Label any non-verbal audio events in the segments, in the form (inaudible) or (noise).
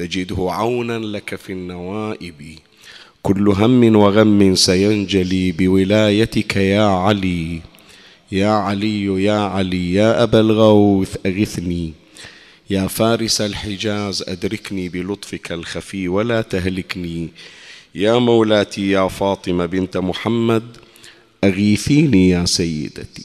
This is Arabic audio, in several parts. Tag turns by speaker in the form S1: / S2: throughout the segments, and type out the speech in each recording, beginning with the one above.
S1: تجده عونا لك في النوائب. كل هم وغم سينجلي بولايتك يا علي. يا علي يا علي يا أبا الغوث أغثني. يا فارس الحجاز أدركني بلطفك الخفي ولا تهلكني. يا مولاتي يا فاطمة بنت محمد أغيثيني يا سيدتي.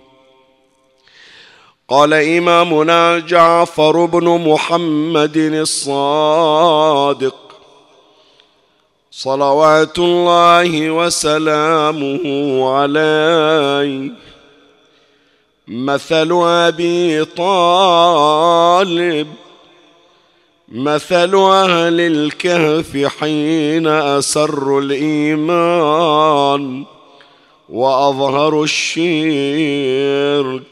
S1: قال إمامنا جعفر بن محمد الصادق. صلوات الله وسلامه عليه. مثل أبي طالب. مثل أهل الكهف حين أسروا الإيمان. وأظهروا الشرك.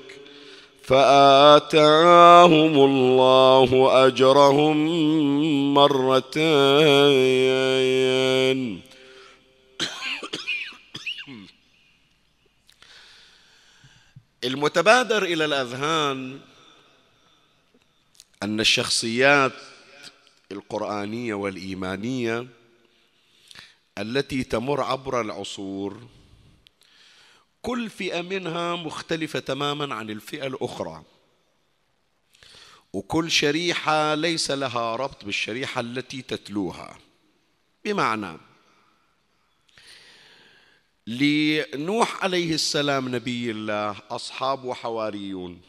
S1: فآتاهم الله أجرهم مرتين. المتبادر إلى الأذهان أن الشخصيات القرآنية والإيمانية التي تمر عبر العصور كل فئة منها مختلفة تماما عن الفئة الأخرى. وكل شريحة ليس لها ربط بالشريحة التي تتلوها. بمعنى لنوح عليه السلام نبي الله أصحاب وحواريون.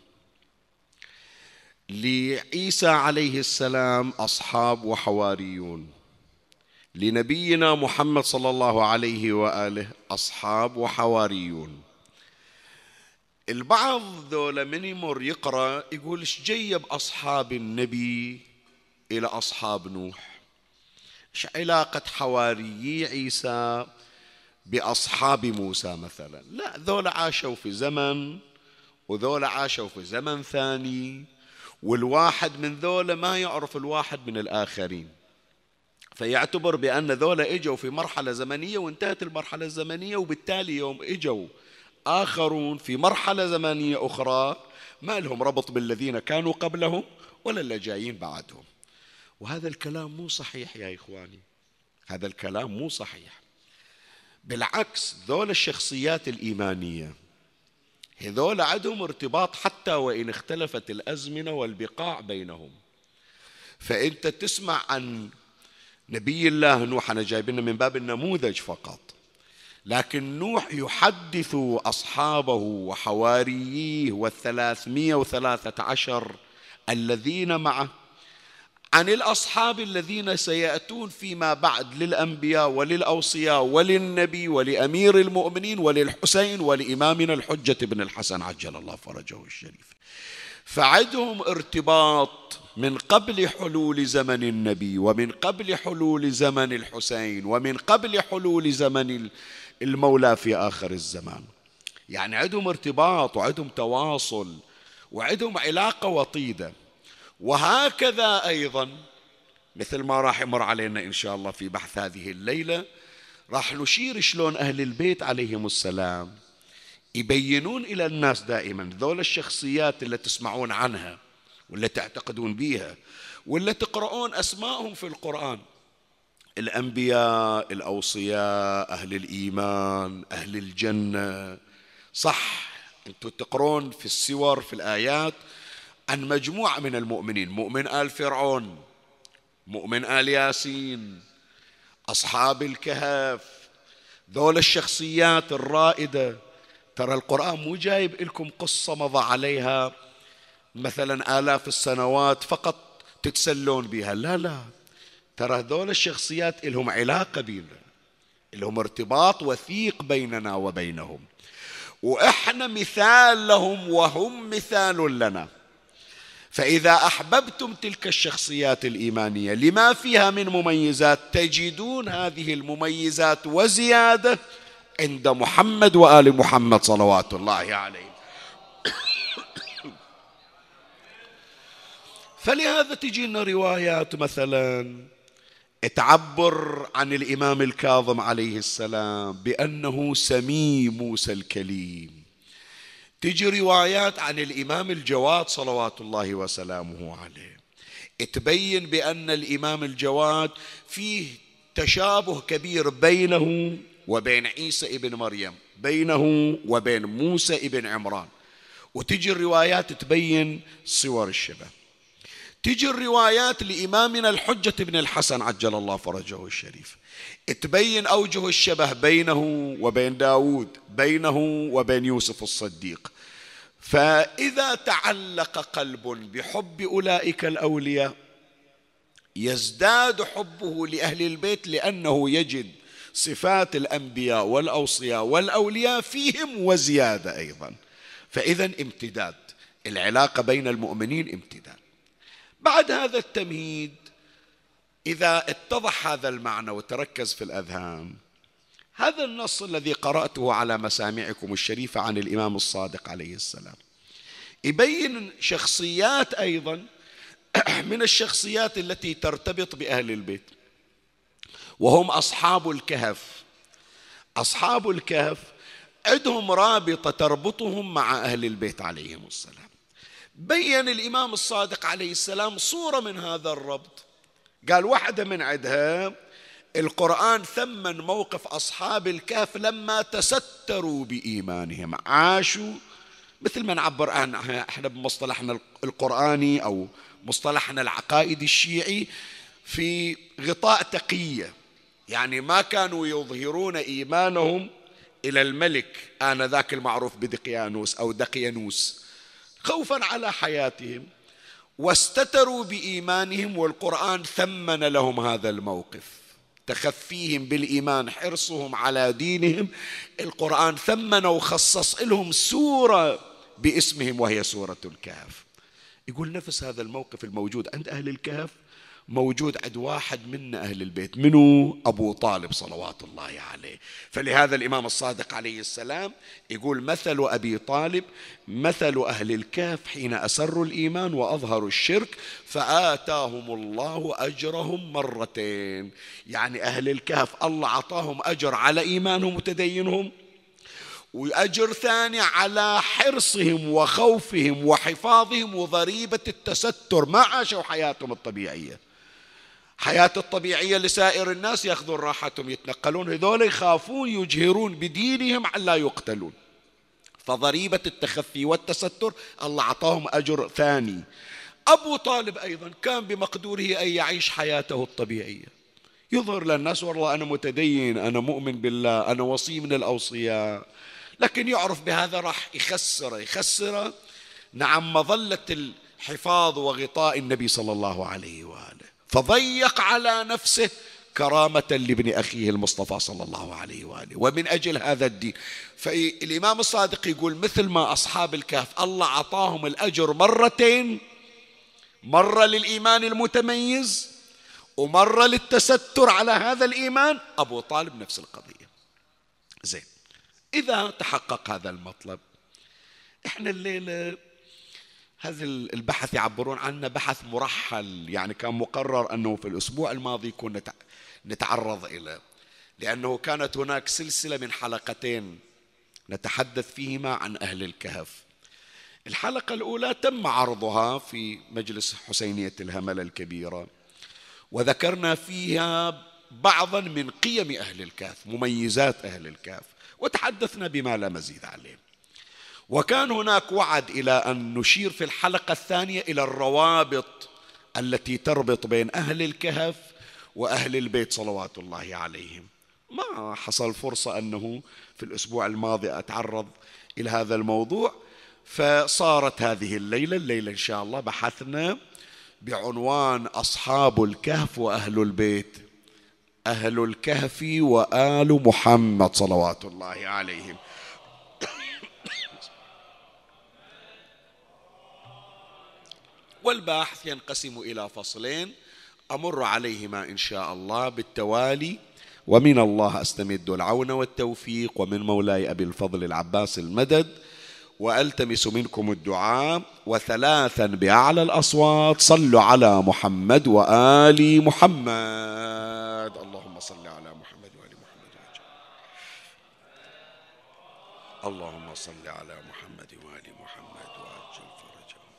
S1: لعيسى عليه السلام أصحاب وحواريون. لنبينا محمد صلى الله عليه وآله أصحاب وحواريون. البعض ذولا من يمر يقرأ يقول إيش جيب اصحاب النبي إلى أصحاب نوح؟ إيش علاقة حواريي عيسى بأصحاب موسى مثلا؟ لا ذولا عاشوا في زمن وذولا عاشوا في زمن ثاني والواحد من ذولا ما يعرف الواحد من الآخرين. فيعتبر بأن ذولا إجوا في مرحلة زمنية وانتهت المرحلة الزمنية وبالتالي يوم إجوا آخرون في مرحلة زمنية أخرى ما لهم ربط بالذين كانوا قبلهم ولا اللي جايين بعدهم. وهذا الكلام مو صحيح يا إخواني. هذا الكلام مو صحيح. بالعكس ذول الشخصيات الإيمانية هذول عندهم ارتباط حتى وإن اختلفت الأزمنة والبقاع بينهم. فأنت تسمع عن نبي الله نوح أنا جايبنا من باب النموذج فقط. لكن نوح يحدث أصحابه وحوارييه والثلاثمية وثلاثة عشر الذين معه عن الأصحاب الذين سيأتون فيما بعد للأنبياء وللأوصياء وللنبي ولأمير المؤمنين وللحسين ولإمامنا الحجة بن الحسن عجل الله فرجه الشريف. فعدهم ارتباط من قبل حلول زمن النبي ومن قبل حلول زمن الحسين ومن قبل حلول زمن المولى في آخر الزمان. يعني عندهم ارتباط وعندهم تواصل وعندهم علاقة وطيدة. وهكذا أيضا مثل ما راح يمر علينا إن شاء الله في بحث هذه الليلة راح نشير شلون أهل البيت عليهم السلام يبينون إلى الناس دائما. ذول الشخصيات اللي تسمعون عنها. واللي تعتقدون بيها واللي تقرؤون أسماءهم في القرآن. الأنبياء الأوصياء أهل الإيمان أهل الجنة. صح أنتم تقرون في السور في الآيات عن مجموعة من المؤمنين. مؤمن آل فرعون مؤمن آل ياسين أصحاب الكهف ذول الشخصيات الرائدة. ترى القرآن مو جايب لكم قصة مضى عليها. مثلا آلاف السنوات فقط تتسلون بها. لا لا. ترى هذول الشخصيات لهم علاقة بينا لهم ارتباط وثيق بيننا وبينهم. وإحنا مثال لهم وهم مثال لنا. فإذا أحببتم تلك الشخصيات الإيمانية لما فيها من مميزات تجدون هذه المميزات وزيادة عند محمد وآل محمد صلوات الله عليه. فلهذا تجينا روايات مثلا تعبر عن الإمام الكاظم عليه السلام بأنه سمي موسى الكليم. تجي روايات عن الإمام الجواد صلوات الله وسلامه عليه. تبين بأن الإمام الجواد فيه تشابه كبير بينه وبين عيسى ابن مريم بينه وبين موسى ابن عمران. وتجي الروايات تبين صور الشبه. تجي الروايات لإمامنا الحجة بن الحسن عجل الله فرجه الشريف. تبين أوجه الشبه بينه وبين داود بينه وبين يوسف الصديق. فإذا تعلق قلب بحب أولئك الأولياء يزداد حبه لأهل البيت لأنه يجد صفات الأنبياء والأوصياء والأولياء فيهم وزيادة أيضا. فإذا امتداد العلاقة بين المؤمنين امتداد. بعد هذا التمهيد إذا اتضح هذا المعنى وتركز في الأذهان هذا النص الذي قرأته على مسامعكم الشريفة عن الإمام الصادق عليه السلام يبين شخصيات أيضا (clears throat) من الشخصيات التي ترتبط بأهل البيت وهم أصحاب الكهف. أصحاب الكهف عندهم رابطة تربطهم مع أهل البيت عليهم السلام. بين الإمام الصادق عليه السلام صورة من هذا الربط. قال واحدة من عدها القرآن ثمن موقف أصحاب الكهف لما تستروا بإيمانهم. عاشوا مثل ما نعبر عن إحنا بمصطلحنا القرآني أو مصطلحنا العقائدي الشيعي في غطاء تقية. يعني ما كانوا يظهرون إيمانهم إلى الملك. آنذاك المعروف بدقيانوس أو دقيانوس. خوفا على حياتهم واستتروا بإيمانهم والقرآن ثمن لهم هذا الموقف. تخفيهم بالإيمان حرصهم على دينهم. القرآن ثمن وخصص لهم سورة باسمهم وهي سورة الكهف. يقول نفس هذا الموقف الموجود عند أهل الكهف موجود عند واحد منا أهل البيت منو؟ أبو طالب صلوات الله عليه. فلهذا الإمام الصادق عليه السلام يقول مثل أبي طالب مثل أهل الكهف حين أسروا الإيمان وأظهروا الشرك فآتاهم الله أجرهم مرتين. يعني أهل الكهف الله عطاهم أجر على إيمانهم وتدينهم وأجر ثاني على حرصهم وخوفهم وحفاظهم وضريبة التستر ما عاشوا حياتهم الطبيعية. حياة الطبيعية لسائر الناس يأخذون راحتهم يتنقلون هذول يخافون يجهرون بدينهم لا يقتلون. فضريبة التخفي والتستر الله أعطاهم أجر ثاني. أبو طالب أيضا كان بمقدوره أن يعيش حياته الطبيعية. يظهر للناس والله أنا متدين أنا مؤمن بالله أنا وصي من الأوصياء. لكن يعرف بهذا راح يخسر يخسر نعم مظلة الحفاظ وغطاء النبي صلى الله عليه وآله. فضيق على نفسه كرامة لابن أخيه المصطفى صلى الله عليه وآله. ومن أجل هذا الدين فالإمام الصادق يقول مثل ما أصحاب الكهف الله أعطاهم الأجر مرتين مرة للإيمان المتميز ومرة للتستر على هذا الإيمان. أبو طالب نفس القضية. زين إذا تحقق هذا المطلب إحنا الليلة هذا البحث يعبرون عنه بحث مرحل يعني كان مقرر أنه في الأسبوع الماضي يكون نتعرض إليه لأنه كانت هناك سلسلة من حلقتين نتحدث فيهما عن أهل الكهف. الحلقة الأولى تم عرضها في مجلس حسينية الهملة الكبيرة وذكرنا فيها بعضا من قيم أهل الكهف مميزات أهل الكهف وتحدثنا بما لا مزيد عليه. وكان هناك وعد إلى أن نشير في الحلقة الثانية إلى الروابط التي تربط بين أهل الكهف وأهل البيت صلوات الله عليهم. ما حصل فرصة أنه في الأسبوع الماضي أتعرض إلى هذا الموضوع فصارت هذه الليلة الليلة إن شاء الله بحثنا بعنوان أصحاب الكهف وأهل البيت. أهل الكهف وآل محمد صلوات الله عليهم. والباحث ينقسم إلى فصلين. أمر عليهما إن شاء الله بالتوالي. ومن الله أستمد العون والتوفيق. ومن مولاي أبي الفضل العباس المدد. وألتمس منكم الدعاء. وثلاثا بأعلى الأصوات. صلوا على محمد وآل محمد. اللهم صل على محمد وآل محمد. اللهم صل على محمد وال محمد واجل فرجهم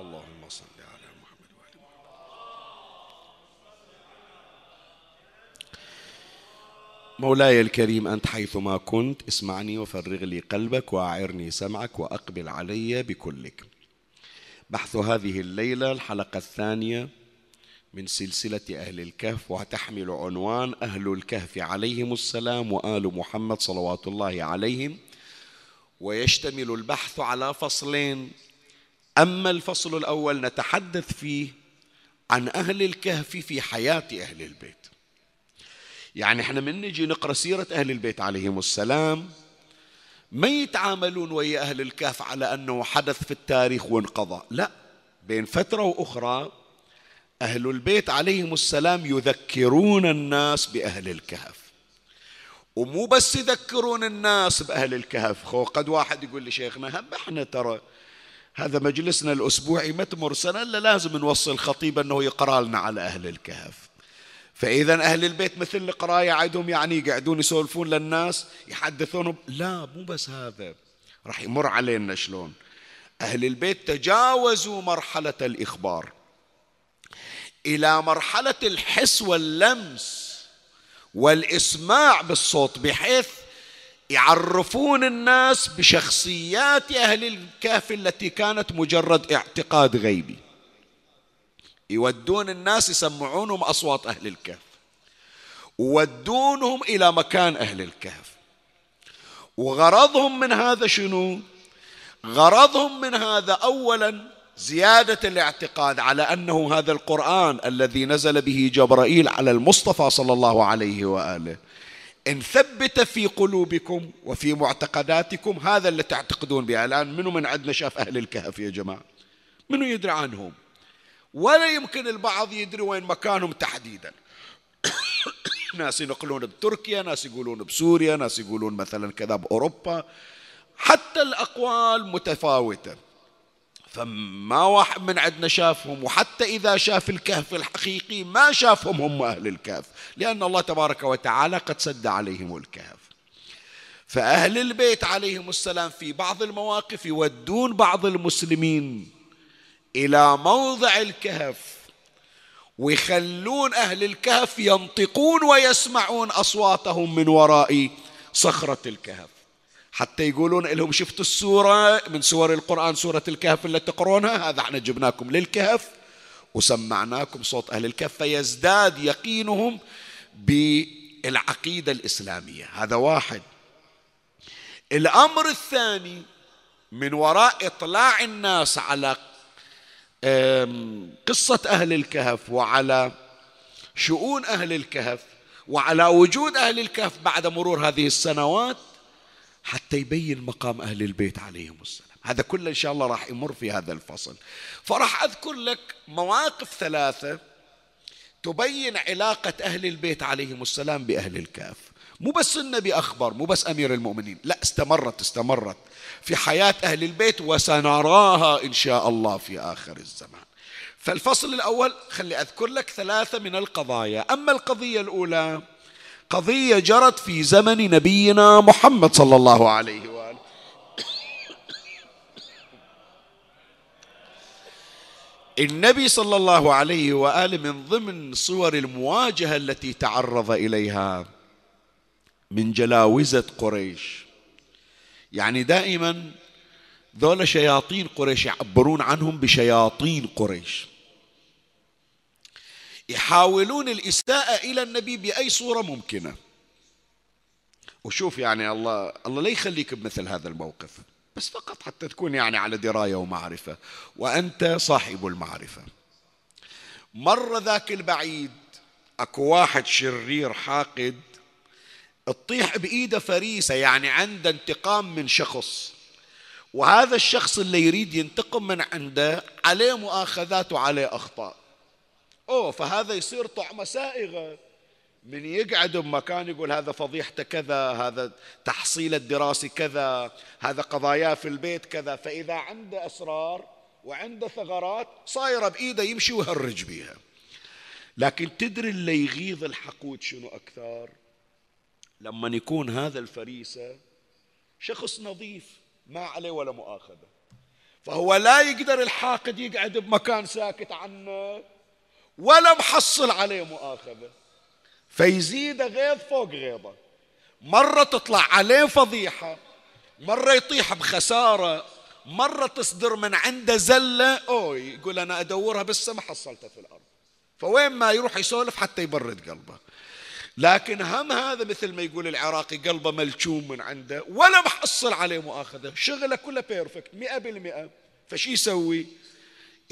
S1: اللهم صل على محمد وآل مولاي الكريم أنت حيثما كنت اسمعني وفرغ لي قلبك وأعرني سمعك وأقبل علي بكلك. بحث هذه الليلة الحلقة الثانية من سلسلة أهل الكهف وتحمل عنوان أهل الكهف عليهم السلام وآل محمد صلوات الله عليهم. ويشتمل البحث على فصلين. أما الفصل الأول نتحدث فيه عن أهل الكهف في حياة أهل البيت. يعني إحنا من نجي نقرأ سيرة أهل البيت عليهم السلام ما يتعاملون ويا أهل الكهف على أنه حدث في التاريخ وانقضى. لا بين فترة وأخرى أهل البيت عليهم السلام يذكرون الناس بأهل الكهف. ومو بس يذكرون الناس بأهل الكهف خو قد واحد يقول لي شيخنا هم إحنا ترى هذا مجلسنا الأسبوعي ما تمر سنة إلا لازم نوصل خطيب أنه يقرأ لنا على أهل الكهف. فإذا أهل البيت مثل القراية عندهم يعني يقعدون يسولفون للناس يحدثونهم لا مو بس هذا راح يمر علينا شلون. أهل البيت تجاوزوا مرحلة الإخبار إلى مرحلة الحس واللمس والإسماع بالصوت بحيث يعرفون الناس بشخصيات أهل الكهف التي كانت مجرد اعتقاد غيبي. يودون الناس يسمعونهم أصوات أهل الكهف. وودونهم إلى مكان أهل الكهف. وغرضهم من هذا شنو؟ غرضهم من هذا أولا زيادة الاعتقاد على أنه هذا القرآن الذي نزل به جبرائيل على المصطفى صلى الله عليه وآله إن ثبت في قلوبكم وفي معتقداتكم هذا اللي تعتقدون به الآن منو من عندنا شاف أهل الكهف يا جماعة؟ منو يدري عنهم؟ ولا يمكن البعض يدري وين مكانهم تحديدا. (coughs) ناس ينقلون بتركيا ناس يقولون بسوريا ناس يقولون مثلا كذا بأوروبا. حتى الأقوال متفاوتة. فما واحد من عندنا شافهم وحتى إذا شاف الكهف الحقيقي ما شافهم هم أهل الكهف لأن الله تبارك وتعالى قد سد عليهم الكهف. فأهل البيت عليهم السلام في بعض المواقف يودون بعض المسلمين إلى موضع الكهف ويخلون أهل الكهف ينطقون ويسمعون أصواتهم من وراء صخرة الكهف. حتى يقولون لهم شفتوا السورة من سور القرآن سورة الكهف اللي تقرونها؟ هذا إحنا جبناكم للكهف وسمعناكم صوت أهل الكهف فيزداد يقينهم بالعقيدة الإسلامية. هذا واحد. الأمر الثاني من وراء إطلاع الناس على قصة أهل الكهف وعلى شؤون أهل الكهف وعلى وجود أهل الكهف بعد مرور هذه السنوات حتى يبين مقام أهل البيت عليهم السلام. هذا كله إن شاء الله راح يمر في هذا الفصل. فراح أذكر لك مواقف ثلاثة تبين علاقة أهل البيت عليهم السلام بأهل الكهف. مو بس النبي أخبر مو بس أمير المؤمنين. لا استمرت استمرت في حياة أهل البيت وسنراها إن شاء الله في آخر الزمان. فالفصل الأول خلي أذكر لك ثلاثة من القضايا. أما القضية الأولى قضية جرت في زمن نبينا محمد صلى الله عليه وآله. النبي صلى الله عليه وآله من ضمن صور المواجهة التي تعرض إليها من جلاوزة قريش. يعني دائما ذولا شياطين قريش يعبرون عنهم بشياطين قريش. يحاولون الإساءة إلى النبي بأي صورة ممكنة. وشوف يعني الله الله لا يخليك بمثل هذا الموقف بس فقط حتى تكون يعني على دراية ومعرفة. وأنت صاحب المعرفة. مر ذاك البعيد أكو واحد شرير حاقد تطيح بإيده فريسة يعني عنده انتقام من شخص. وهذا الشخص اللي يريد ينتقم من عنده عليه مؤاخذات وعليه أخطاء. أوه فهذا يصير طعمة سائغة. من يقعد بمكان يقول هذا فضيحته كذا هذا تحصيل الدراسي كذا هذا قضاياه في البيت كذا. فإذا عنده أسرار وعنده ثغرات صايرة بإيده يمشي ويهرج بيها. لكن تدري اللي يغيظ الحقود شنو أكثر؟ لما يكون هذا الفريسة شخص نظيف ما عليه ولا مؤاخذة. فهو لا يقدر الحاقد يقعد بمكان ساكت عنه. ولا محصل عليه مؤاخذة. فيزيد غيظ فوق غيظة. مرة تطلع عليه فضيحة مرة يطيح بخسارة مرة تصدر من عنده زلة. أو يقول أنا أدورها بس ما حصلتها في الأرض. فوين ما يروح يسولف حتى يبرد قلبه. لكن هم هذا مثل ما يقول العراقي قلبه ملجوم من عنده ولا محصل عليه مؤاخذة. شغله كله بيرفكت مئة بالمئة. فشي يسوي؟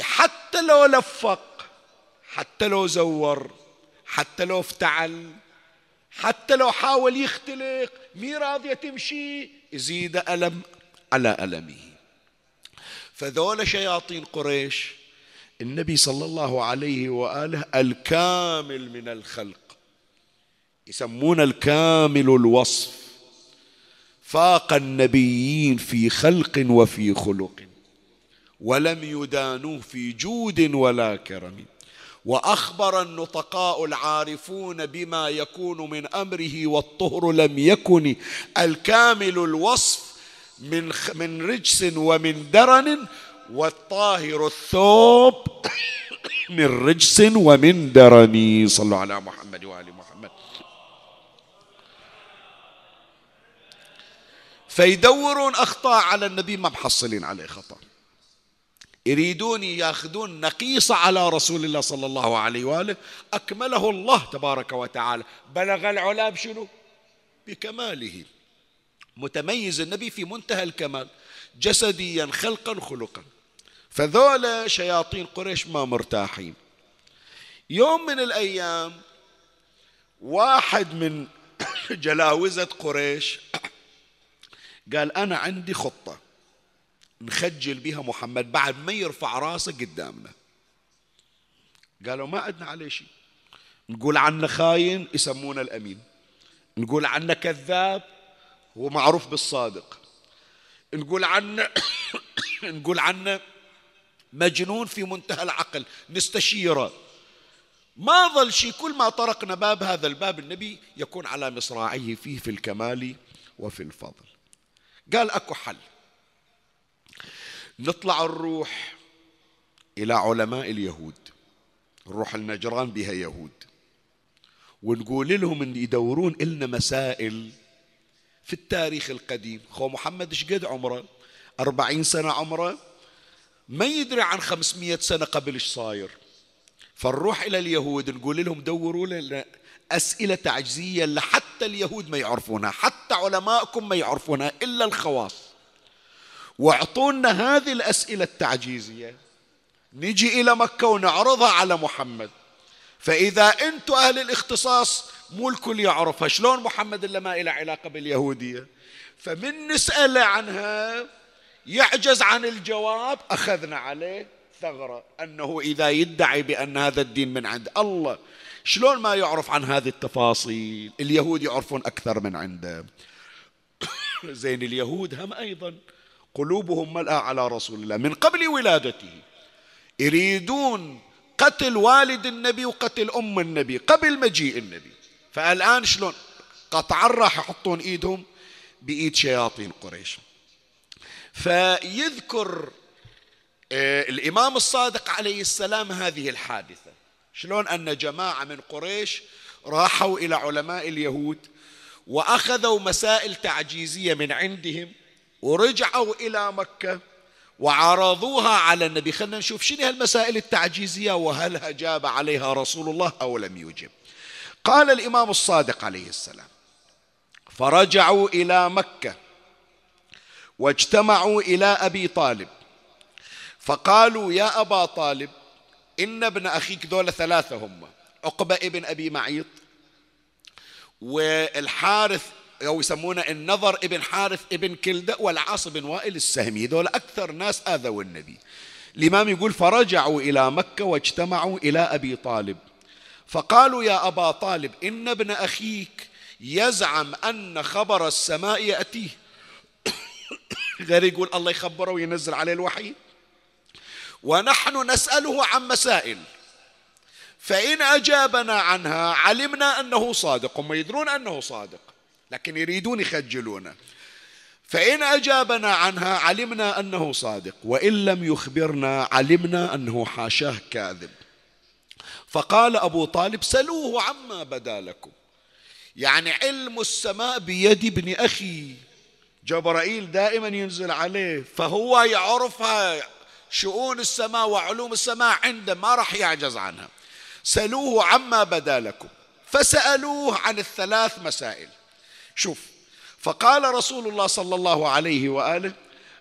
S1: حتى لو لفق حتى لو زور حتى لو افتعل حتى لو حاول يختلق مي راضية تمشي يزيد ألم على ألمه. فذول شياطين قريش النبي صلى الله عليه وآله الكامل من الخلق يسمون الكامل الوصف. فاق النبيين في خلق وفي خلق ولم يدانوه في جود ولا كرم. وأخبر النطقاء العارفون بما يكون من أمره والطهر لم يكن الكامل الوصف من من رجس ومن درن والطاهر الثوب (coughs) من رجس ومن درن. صلوا على محمد وآل محمد. فيدورون أخطاء على النبي ما محصلين عليه خطأ. يريدون ياخذون نقيصة على رسول الله صلى الله عليه وآله أكمله الله تبارك وتعالى. بلغ العلا بشنو بكماله. متميز النبي في منتهى الكمال جسديا خلقا خلقا. فذولا شياطين قريش ما مرتاحين. يوم من الأيام واحد من (coughs) جلاوزة قريش (coughs) قال أنا عندي خطة. نخجل بها محمد بعد ما يرفع راسه قدامنا. قالوا ما عندنا عليه شيء. نقول عنه خاين يسمونه الأمين. نقول عنه كذاب هو معروف بالصادق. نقول عنه (coughs) نقول عنه مجنون في منتهى العقل. نستشيره. ما ظل شيء. كل ما طرقنا باب هذا الباب النبي يكون على مصراعيه فيه في الكمال وفي الفضل. قال أكو حل. نطلع نروح إلى علماء اليهود. نروح النجران بها يهود. ونقول لهم إن يدورون لنا مسائل في التاريخ القديم. خو محمد إيش قد عمره؟ أربعين سنة عمره؟ ما يدري عن خمسمية سنة قبل إيش صاير. فنروح إلى اليهود نقول لهم دوروا لنا أسئلة تعجيزية لحتى اليهود ما يعرفونها حتى علماءكم ما يعرفونها إلا الخواص. واعطونا هذه الأسئلة التعجيزية. نجي إلى مكة ونعرضها على محمد. فإذا أنتم أهل الاختصاص مو الكل يعرفها شلون محمد إلا ما إلى علاقة باليهودية. فمن نسأله عنها يعجز عن الجواب أخذنا عليه ثغرة. أنه إذا يدعي بأن هذا الدين من عند الله شلون ما يعرف عن هذه التفاصيل؟ اليهود يعرفون أكثر من عنده. (coughs) زين اليهود هم أيضا قلوبهم ملأى على رسول الله. من قبل ولادته. يريدون قتل والد النبي وقتل أم النبي قبل مجيء النبي. فالآن شلون؟ قطعا راح يحطون إيدهم بإيد شياطين قريش. فيذكر آه، الإمام الصادق عليه السلام هذه الحادثة. شلون أن جماعة من قريش راحوا إلى علماء اليهود وأخذوا مسائل تعجيزية من عندهم ورجعوا إلى مكة وعرضوها على النبي. خلينا نشوف شنو هالمسائل التعجيزية وهل أجاب عليها رسول الله أو لم يجب. قال الإمام الصادق عليه السلام فرجعوا إلى مكة واجتمعوا إلى أبي طالب. فقالوا يا أبا طالب إن ابن أخيك ذول ثلاثة هم عقبة ابن أبي معيط والحارث أو يسمونه النظر ابن حارث ابن كلدة والعاص بن وائل السهمي. ذول أكثر ناس آذوا النبي. الإمام يقول فرجعوا إلى مكة واجتمعوا إلى أبي طالب. فقالوا يا أبا طالب إن ابن أخيك يزعم أن خبر السماء يأتيه. (coughs) غير يقول الله يخبره وينزل عليه الوحي. ونحن نسأله عن مسائل. فإن أجابنا عنها علمنا أنه صادق. هم يدرون أنه صادق. لكن يريدون يخجلونه فإن أجابنا عنها علمنا أنه صادق وإن لم يخبرنا علمنا أنه حاشاه كاذب. فقال أبو طالب سلوه عما بدا لكم. يعني علم السماء بيد ابن أخي. جبرائيل دائما ينزل عليه فهو يعرفها شؤون السماء وعلوم السماء عنده ما راح يعجز عنها. سلوه عما بدا لكم. فسألوه عن الثلاث مسائل. شوف. فقال رسول الله صلى الله عليه وآله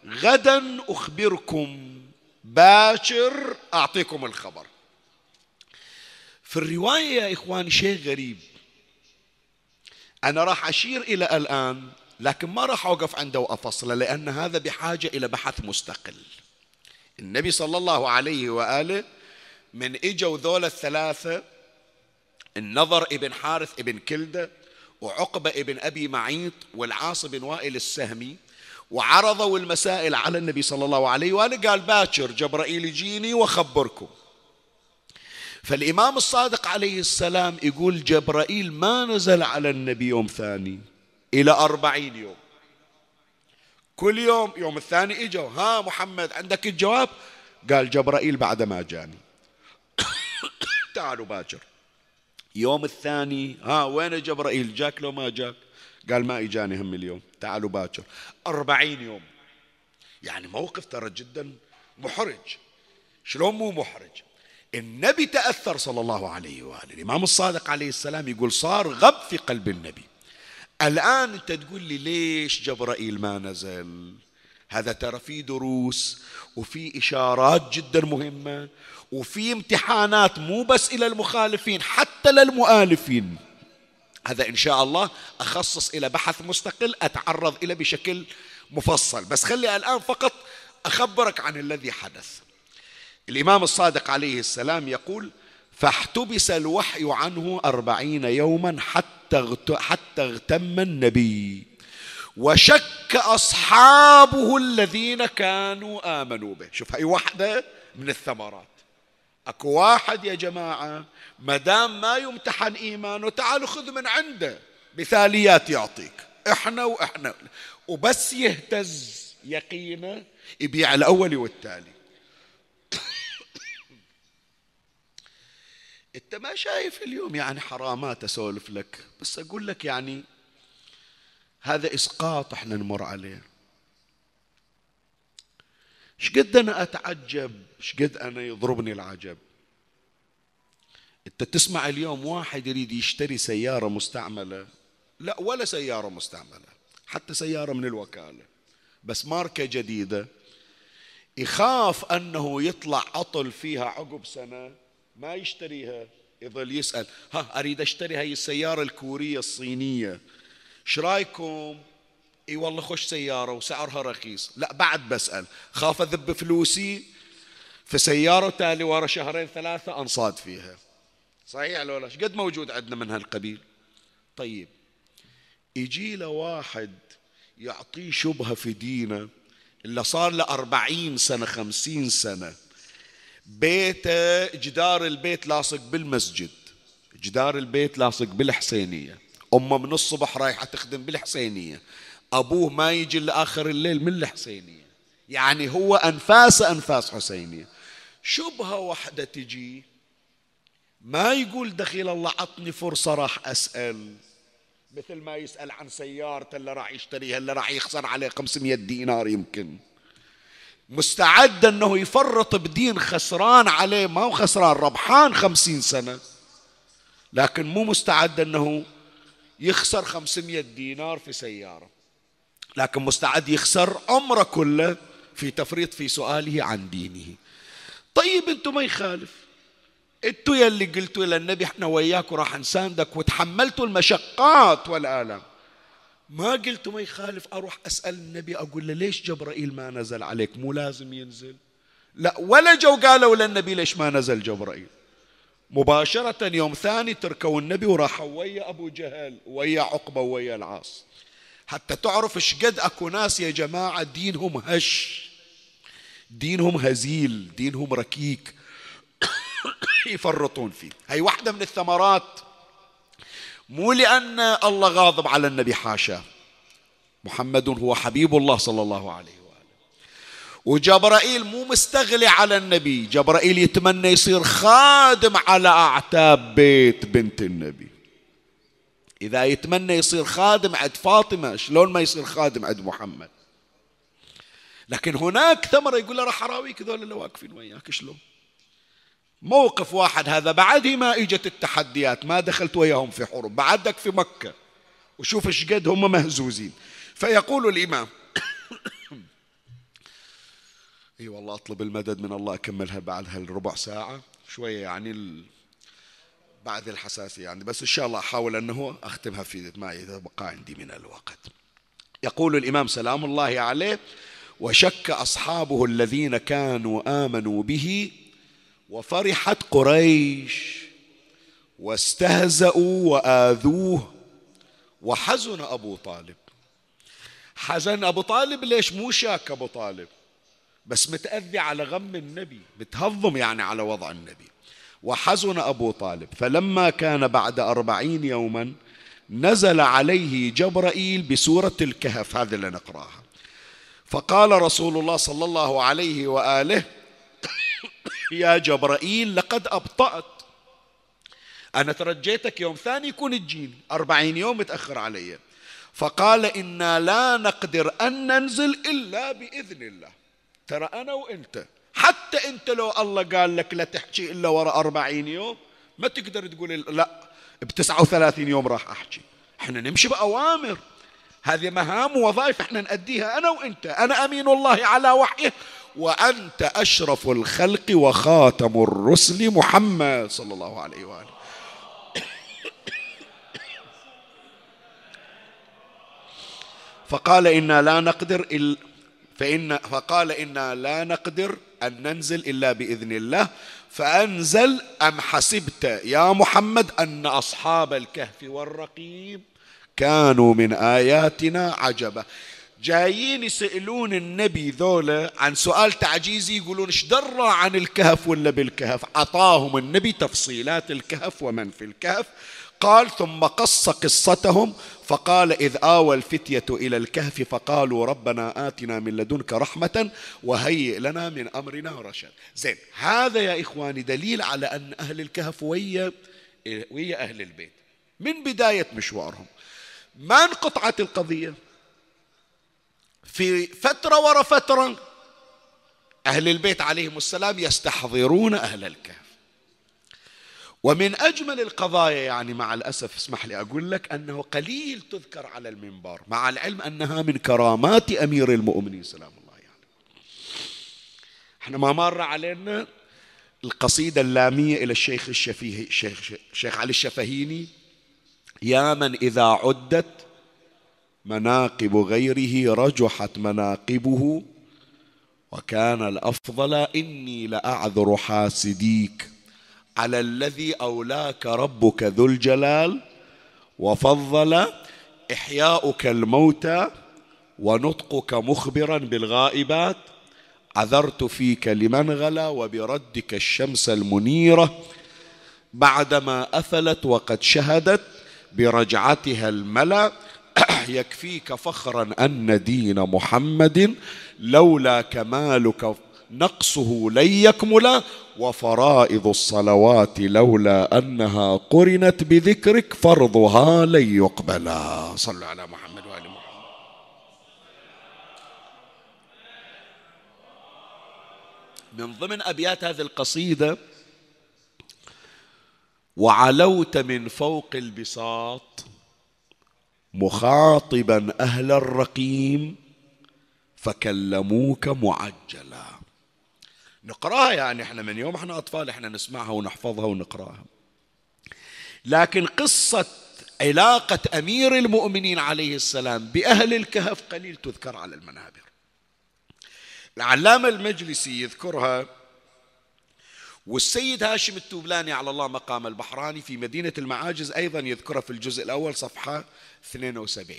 S1: غدا أخبركم باكر أعطيكم الخبر. في الرواية يا إخواني شيء غريب. أنا راح أشير إلى الآن لكن ما راح أوقف عنده وافصله لأن هذا بحاجة إلى بحث مستقل. النبي صلى الله عليه وآله من إجوا ذول الثلاثة النظر ابن حارث ابن كلدة وعقبة ابن أبي معيط والعاص بن وائل السهمي وعرضوا المسائل على النبي صلى الله عليه وآله. قال باكر جبرائيل يجيني وخبركم. فالإمام الصادق عليه السلام يقول جبرائيل ما نزل على النبي يوم ثاني إلى أربعين يوم. كل يوم يوم الثاني إجوا. ها محمد عندك الجواب؟ قال جبرائيل بعد ما جاني. (coughs) تعالوا باكر يوم الثاني ها وين جبرائيل جاك لو ما جاك؟ قال ما إجاني هم اليوم. تعالوا باكر. أربعين يوم. يعني موقف ترى جدا محرج. شلون مو محرج؟ النبي تأثر صلى الله عليه وآله. الإمام الصادق عليه السلام يقول صار غب في قلب النبي. الآن أنت تقول لي ليش جبرائيل ما نزل؟ هذا ترى في دروس وفي إشارات جدا مهمة وفي امتحانات مو بس إلى المخالفين حتى للمؤالفين. هذا إن شاء الله أخصص إلى بحث مستقل أتعرض إلى بشكل مفصل. بس خلي الآن فقط أخبرك عن الذي حدث. الإمام الصادق عليه السلام يقول فاحتبس الوحي عنه أربعين يوما حتى حتى اغتم النبي. وشك أصحابه الذين كانوا آمنوا به. شوف هاي واحدة من الثمرات. اكو واحد يا جماعة ما دام ما يمتحن إيمانه تعالوا خذ من عنده مثاليات يعطيك. إحنا وإحنا. وبس يهتز يقينه يبيع الأول والتالي. (coughs) أنت ما شايف اليوم يعني حرامات أسولف لك؟ بس أقول لك يعني هذا إسقاط إحنا نمر عليه. شقد أنا أتعجب شقد أنا يضربني العجب. أنت تسمع اليوم واحد يريد يشتري سيارة مستعملة؟ لا ولا سيارة مستعملة حتى سيارة من الوكالة بس ماركة جديدة. يخاف أنه يطلع عطل فيها عقب سنة ما يشتريها يظل يسأل ها أريد أشتري هاي السيارة الكورية الصينية إيش رايكم إي والله خوش سيارة وسعرها رخيص. لا بعد بسأل. خاف أذب فلوسي في سيارة تالي ورا شهرين ثلاثة أنصاد فيها. صحيح لو لا؟ قد موجود عندنا من هالقبيل؟ طيب. يجي له واحد يعطيه شبهة في دينه اللي صار له أربعين سنة خمسين سنة. بيته جدار البيت لاصق بالمسجد. جدار البيت لاصق بالحسينية. أمه من الصبح رايحة تخدم بالحسينية. أبوه ما يجي لآخر الليل من الحسينية. يعني هو أنفاس أنفاس حسينية. شبهة واحدة تجي ما يقول دخيل الله عطني فرصة راح أسأل. مثل ما يسأل عن سيارته اللي راح يشتريها اللي راح يخسر عليه 500 دينار يمكن. مستعد أنه يفرط بدين خسران عليه ما هو خسران ربحان خمسين سنة. لكن مو مستعد أنه يخسر 500 دينار في سيارة. لكن مستعد يخسر عمره كله في تفريط في سؤاله عن دينه. طيب أنتم ما يخالف. أنتوا يلي قلتوا إلى النبي إحنا وياك وراح نساندك وتحملتوا المشقات والآلام. ما قلتوا ما يخالف أروح أسأل النبي أقول له ليش جبرائيل ما نزل عليك؟ مو لازم ينزل. لا ولا جو قالوا للنبي ليش ما نزل جبرائيل. مباشرة يوم ثاني تركوا النبي وراحوا ويا أبو جهل ويا عقبة ويا العاص. حتى تعرف إيش قد اكو ناس يا جماعة دينهم هش دينهم هزيل دينهم ركيك (coughs) يفرطون فيه. هي واحدة من الثمرات. مو لأن الله غاضب على النبي حاشا. محمد هو حبيب الله صلى الله عليه وآله. وجبرائيل مو مستغلي على النبي. جبرائيل يتمنى يصير خادم على أعتاب بيت بنت النبي. إذا يتمنى يصير خادم عند فاطمة شلون ما يصير خادم عند محمد؟ لكن هناك ثمرة يقول له راح أراويك ذول اللي واقفين وياك شلون؟ موقف واحد هذا بعد ما إجت التحديات ما دخلت وياهم في حروب بعدك في مكة. وشوف إيش قد هم مهزوزين. فيقول الإمام (coughs) إي والله أطلب المدد من الله أكملها بعد هالربع ساعة شوية يعني. بعد الحساسية يعني بس إن شاء الله أحاول أنه أختمها في ما إذا بقى عندي من الوقت. يقول الإمام سلام الله عليه وشك أصحابه الذين كانوا آمنوا به وفرحت قريش واستهزأوا وآذوه وحزن أبو طالب. حزن أبو طالب ليش؟ مو شاك أبو طالب بس متأذي على غم النبي متهضم يعني على وضع النبي. وحزن أبو طالب. فلما كان بعد أربعين يوما نزل عليه جبرائيل بسورة الكهف هذا اللي نقراها. فقال رسول الله صلى الله عليه وآله (coughs) يا جبرائيل لقد أبطأت. أنا ترجيتك يوم ثاني يكون تجيني. أربعين يوم متأخر علي. فقال إنا لا نقدر أن ننزل إلا بإذن الله. ترى أنا وإنت. حتى أنت لو الله قال لك لا تحكي إلا وراء أربعين يوم ما تقدر تقول لا بتسعة وثلاثين يوم راح أحكي. إحنا نمشي بأوامر. هذه مهام ووظائف إحنا نأديها أنا وإنت. أنا أمين الله على وحيه وأنت أشرف الخلق وخاتم الرسل محمد صلى الله عليه وآله. فقال إنا لا نقدر إلا فإن فقال إنا لا نقدر أن ننزل إلا بإذن الله فأنزل أم حسبت يا محمد أن أصحاب الكهف والرقيم كانوا من آياتنا عجبا. جايين يسألون النبي ذولا عن سؤال تعجيزي يقولون إيش درى عن الكهف ولا بالكهف؟ أعطاهم النبي تفصيلات الكهف ومن في الكهف. قال ثم قص قصتهم فقال إذ آوى الفتية إلى الكهف فقالوا ربنا آتنا من لدنك رحمة وهيئ لنا من أمرنا رشد زين هذا يا إخواني دليل على أن أهل الكهف ويا ويا أهل البيت. من بداية مشوارهم ما انقطعت القضية. في فترة ورا فترة أهل البيت عليهم السلام يستحضرون أهل الكهف. ومن أجمل القضايا يعني مع الأسف اسمح لي أقول لك أنه قليل تذكر على المنبر مع العلم أنها من كرامات أمير المؤمنين سلام الله يعني إحنا ما مر علينا القصيدة اللامية إلى الشيخ الشفيه الشيخ, الشيخ علي الشفهيني يا من إذا عدت مناقب غيره رجحت مناقبه وكان الأفضل إني لأعذر حاسديك. على الذي أولاك ربك ذو الجلال وفضل إحياؤك الموتى ونطقك مخبرا بالغائبات. عذرت فيك لمن غلا وبردك الشمس المنيرة بعدما افلت وقد شهدت برجعتها الملا. (clears throat) يكفيك فخرا أن دين محمد لولا كمالك نقصه لن يكمل وفرائض الصلوات لولا أنها قرنت بذكرك فرضها لن يقبل. صلوا على محمد وآل محمد. من ضمن أبيات هذه القصيدة وعلوت من فوق البساط مخاطبا أهل الرقيم فكلموك معجلا. نقراها يعني إحنا من يوم إحنا أطفال إحنا نسمعها ونحفظها ونقراها. لكن قصة علاقة أمير المؤمنين عليه السلام بأهل الكهف قليل تذكر على المنابر. العلامة المجلسي يذكرها والسيد هاشم التوبلاني على الله مقام البحراني في مدينة المعاجز أيضا يذكرها في الجزء الأول صفحة 72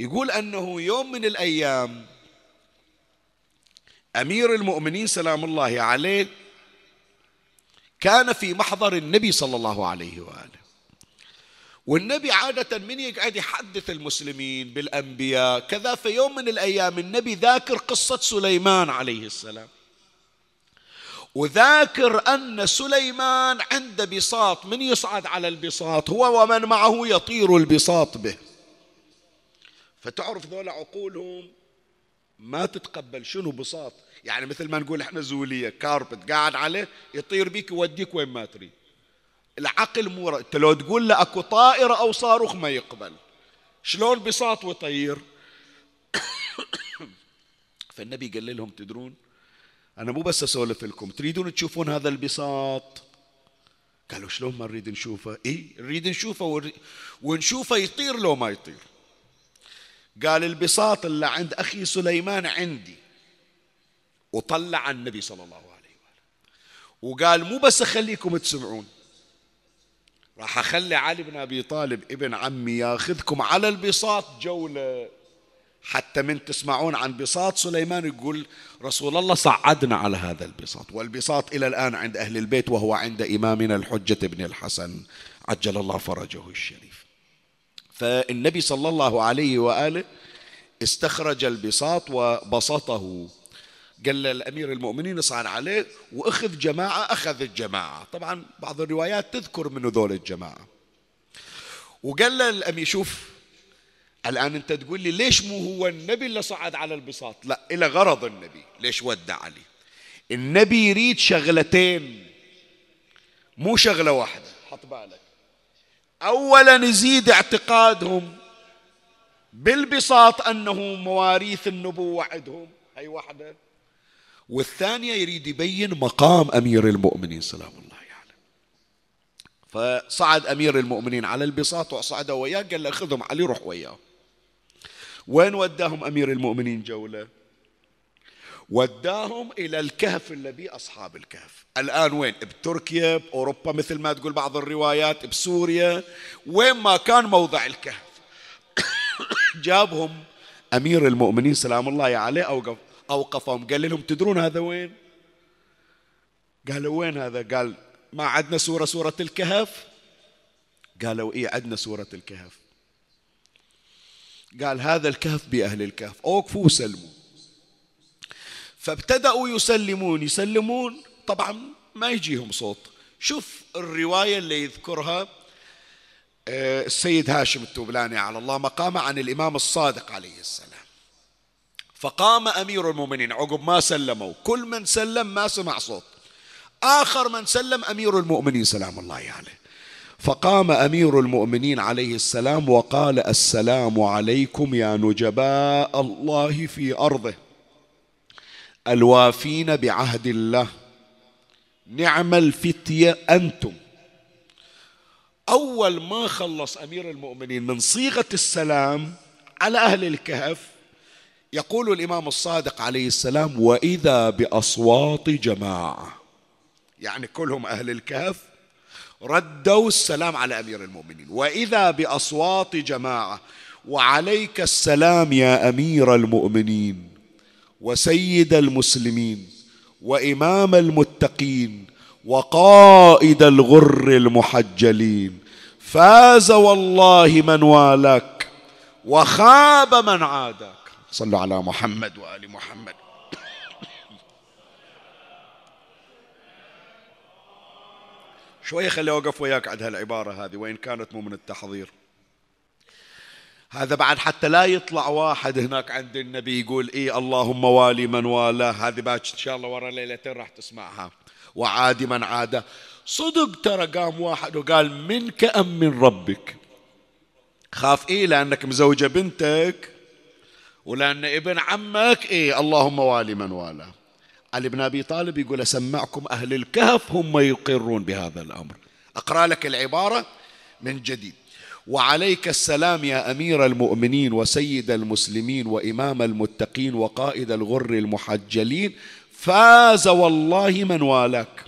S1: يقول أنه يوم من الأيام أمير المؤمنين سلام الله عليه كان في محضر النبي صلى الله عليه وآله. والنبي عادة من يقعد يحدث المسلمين بالأنبياء كذا في يوم من الأيام النبي ذاكر قصة سليمان عليه السلام. وذاكر أن سليمان عنده بساط من يصعد على البساط؟ هو ومن معه يطير البساط به. فتعرف ذولا عقولهم؟ ما تتقبل شنو بساط؟ يعني مثل ما نقول إحنا زولية كاربت قاعد عليه يطير بيك يوديك وين ما تريد. العقل مو أنت لو تقول له أكو طائرة أو صاروخ ما يقبل. شلون بساط ويطير (coughs) فالنبي قال لهم تدرون أنا مو بس أسولف لكم تريدون تشوفون هذا البساط؟ قالوا شلون ما نريد نشوفه؟ إيه نريد نشوفه ونشوفه يطير لو ما يطير. قال البساط اللي عند أخي سليمان عندي. وطلع النبي صلى الله عليه وآله. وقال مو بس أخليكم تسمعون راح أخلي علي بن أبي طالب ابن عمي ياخذكم على البساط جولة. حتى من تسمعون عن بساط سليمان يقول رسول الله صعدنا على هذا البساط والبساط إلى الآن عند أهل البيت وهو عند إمامنا الحجة بن الحسن عجل الله فرجه الشريف. فالنبي صلى الله عليه وآله استخرج البساط وبسطه قال الأمير المؤمنين صار عليه وأخذ جماعة أخذ الجماعة. طبعا بعض الروايات تذكر من ذول الجماعة. وقال الأمير شوف الآن أنت تقول لي ليش مو هو النبي اللي صعد على البساط؟ لا إلى غرض النبي. ليش ودع علي؟ النبي يريد شغلتين. مو شغلة واحدة. حط بالك. أولا يزيد اعتقادهم بالبساط أنه مواريث النبوة عندهم. هي واحدة. والثانية يريد يبين مقام أمير المؤمنين سلام الله يعني فصعد أمير المؤمنين على البساط وصعد وياه قال له خذهم علي روح وياه. وين وداهم أمير المؤمنين جولة؟ وداهم إلى الكهف الذي أصحاب الكهف. الآن وين؟ بتركيا بأوروبا مثل ما تقول بعض الروايات بسوريا. وين ما كان موضع الكهف. (coughs) جابهم أمير المؤمنين سلام الله عليه أوقف أوقفهم. قال لهم تدرون هذا وين؟ قالوا وين هذا؟ قال ما عندنا سورة سورة الكهف؟ قالوا إيه عندنا سورة الكهف. قال هذا الكهف بأهل الكهف. أوقفوا وسلموا فابتدأوا يسلمون. يسلمون طبعا ما يجيهم صوت. شوف الرواية اللي يذكرها آه، السيد هاشم التوبلاني على الله مقامه عن الإمام الصادق عليه السلام. فقام أمير المؤمنين. عقب ما سلموا. كل من سلم ما سمع صوت. آخر من سلم أمير المؤمنين. سلام الله عليه. فقام أمير المؤمنين عليه السلام وقال السلام عليكم يا نجباء الله في أرضه. الوافين بعهد الله. نعم الفتية أنتم. أول ما خلص أمير المؤمنين من صيغة السلام على أهل الكهف يقول الإمام الصادق عليه السلام وإذا بأصوات جماعة. يعني كلهم أهل الكهف ردوا السلام على أمير المؤمنين. وإذا بأصوات جماعة وعليك السلام يا أمير المؤمنين وسيد المسلمين وإمام المتقين وقائد الغر المحجلين فاز والله من والاك وخاب من عاداك صلوا على محمد وآل محمد. شوية خلي أوقف وياك عند هالعبارة هذه وإن كانت مو من التحضير. هذا بعد حتى لا يطلع واحد هناك عند النبي يقول إيه اللهم والي من والاه. هذه بعد إن شاء الله ورا ليلتين راح تسمعها. وعادي من عاده صدق ترى قام واحد وقال منك أم من ربك؟ خاف إيه؟ لأنك مزوجة بنتك. ولأن ابن عمك إيه اللهم والي من والاه. علي بن أبي طالب يقول أسمعكم أهل الكهف هم يقرون بهذا الأمر. أقرأ لك العبارة من جديد. وعليك السلام يا أمير المؤمنين وسيد المسلمين وإمام المتقين وقائد الغر المحجلين. فاز والله من والاك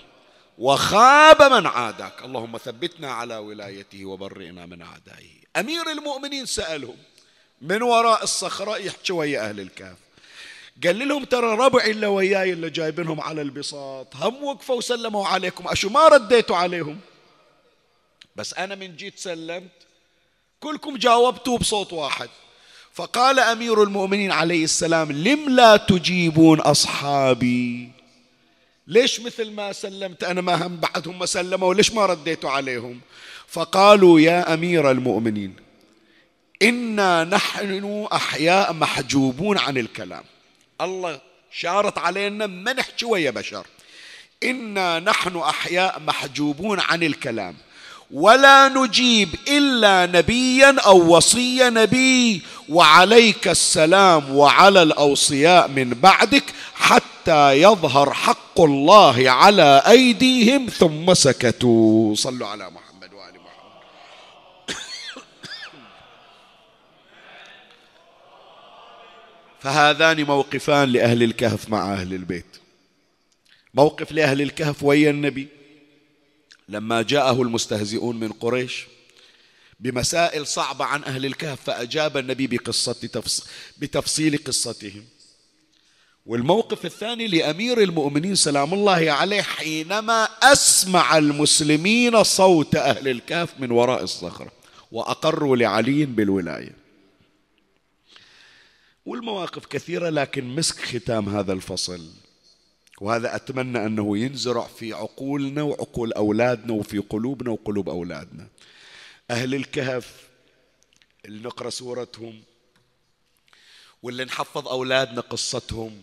S1: وخاب من عاداك. اللهم ثبتنا على ولايته وبرئنا من أعدائه. أمير المؤمنين سألهم من وراء الصخره يحكي ويا أهل الكهف. قال لهم ترى ربع إلا وياي اللي جايبينهم على البساط. هم وقفوا وسلموا عليكم. أشو ما رديتوا عليهم؟ بس أنا من جيت سلمت. كلكم جاوبتوا بصوت واحد. فقال أمير المؤمنين عليه السلام لم لا تجيبون أصحابي؟ ليش مثل ما سلمت أنا ما هم بعدهم ما سلموا؟ ليش ما رديتوا عليهم؟ فقالوا يا أمير المؤمنين إنا نحن أحياء محجوبون عن الكلام. الله شارط علينا ما نحكي ويا بشر. إنا نحن أحياء محجوبون عن الكلام. ولا نجيب إلا نبيا أو وصي نبي. وعليك السلام وعلى الأوصياء من بعدك حتى يظهر حق الله على أيديهم ثم سكتوا. صلوا على محمد. فهذان موقفان لأهل الكهف مع أهل البيت. موقف لأهل الكهف ويا النبي. لما جاءه المستهزئون من قريش بمسائل صعبة عن أهل الكهف فأجاب النبي بقصة بتفصيل قصتهم. والموقف الثاني لأمير المؤمنين سلام الله عليه حينما أسمع المسلمين صوت أهل الكهف من وراء الصخرة وأقروا لعلي بالولاية. والمواقف كثيرة لكن مسك ختام هذا الفصل. وهذا أتمنى أنه ينزرع في عقولنا وعقول أولادنا وفي قلوبنا وقلوب أولادنا. أهل الكهف اللي نقرأ سورتهم واللي نحفظ أولادنا قصتهم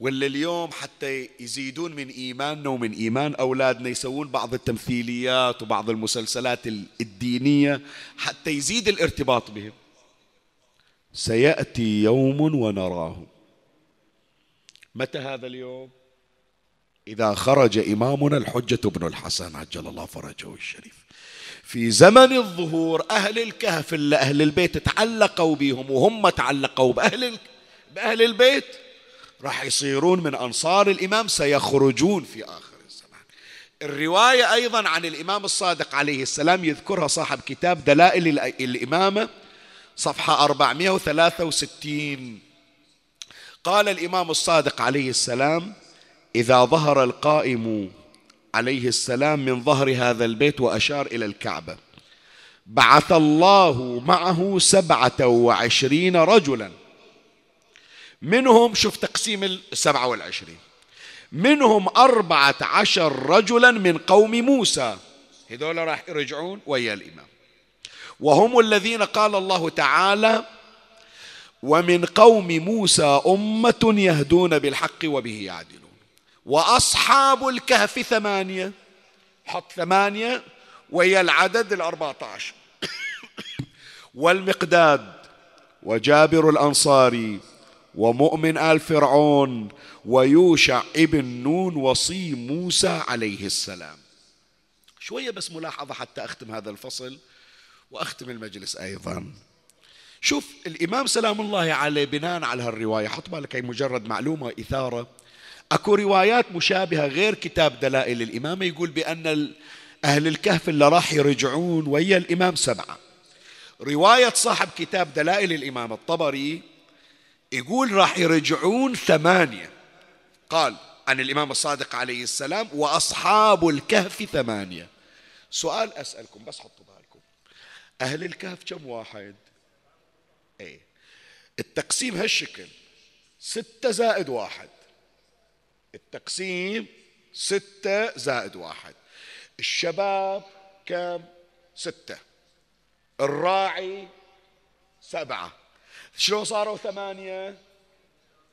S1: واللي اليوم حتى يزيدون من إيماننا ومن إيمان أولادنا يسوون بعض التمثيليات وبعض المسلسلات الدينية حتى يزيد الارتباط بهم. سيأتي يوم ونراه. متى هذا اليوم؟ إذا خرج إمامنا الحجة بن الحسن عجل الله فرجه الشريف. في زمن الظهور أهل الكهف اللي أهل البيت تعلقوا بهم وهم تعلقوا بأهل بأهل البيت راح يصيرون من أنصار الإمام سيخرجون في آخر الزمان. الرواية أيضا عن الإمام الصادق عليه السلام يذكرها صاحب كتاب دلائل الإمامة صفحة 463 قال الإمام الصادق عليه السلام إذا ظهر القائم عليه السلام من ظهر هذا البيت وأشار إلى الكعبة بعث الله معه سبعة وعشرين رجلا. منهم شوف تقسيم السبعه والعشرين. منهم أربعة عشر رجلا من قوم موسى. هذول راح يرجعون ويا الإمام. وهم الذين قال الله تعالى ومن قوم موسى أمة يهدون بالحق وبه يعدلون. وأصحاب الكهف ثمانية حط ثمانية وهي العدد الأربعة عشر (coughs) والمقداد وجابر الأنصاري ومؤمن آل فرعون ويوشع ابن نون وصي موسى عليه السلام. شوية بس ملاحظة حتى أختم هذا الفصل. وأختم المجلس أيضا. شوف الإمام سلام الله عليه بناء على هالرواية حط بالك هي مجرد معلومة إثارة. أكو روايات مشابهة غير كتاب دلائل. الإمامة يقول بأن أهل الكهف اللي راح يرجعون ويا الإمام سبعة. رواية صاحب كتاب دلائل الإمام الطبري يقول راح يرجعون ثمانية. قال عن الإمام الصادق عليه السلام وأصحاب الكهف ثمانية. سؤال أسألكم بس بالكم أهل الكهف كم واحد؟ إيه. التقسيم هالشكل. ستة زائد واحد. التقسيم ستة زائد واحد. الشباب كم؟ ستة. الراعي سبعة. شلون صاروا ثمانية؟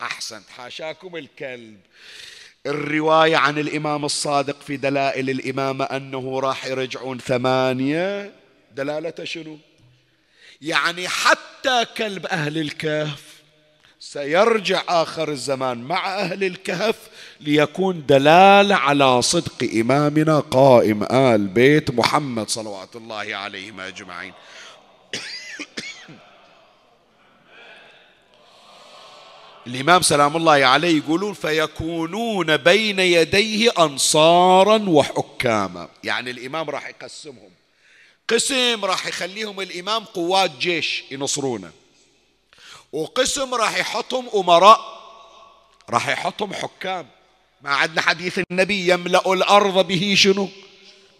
S1: أحسنت حاشاكم الكلب. الرواية عن الإمام الصادق في دلائل الإمامة أنه راح يرجعون ثمانية. دلالته شنو؟ يعني حتى كلب أهل الكهف سيرجع آخر الزمان مع أهل الكهف ليكون دلالة على صدق إمامنا قائم آل بيت محمد صلوات الله عليهم أجمعين. (coughs) الإمام سلام الله عليه يقولون فيكونون بين يديه أنصارا وحكاما. يعني الإمام راح يقسمهم. قسم راح يخليهم الإمام قوات جيش ينصرونه. وقسم راح يحطهم أمراء راح يحطهم حكام. ما عندنا حديث النبي يملأ الأرض به شنو؟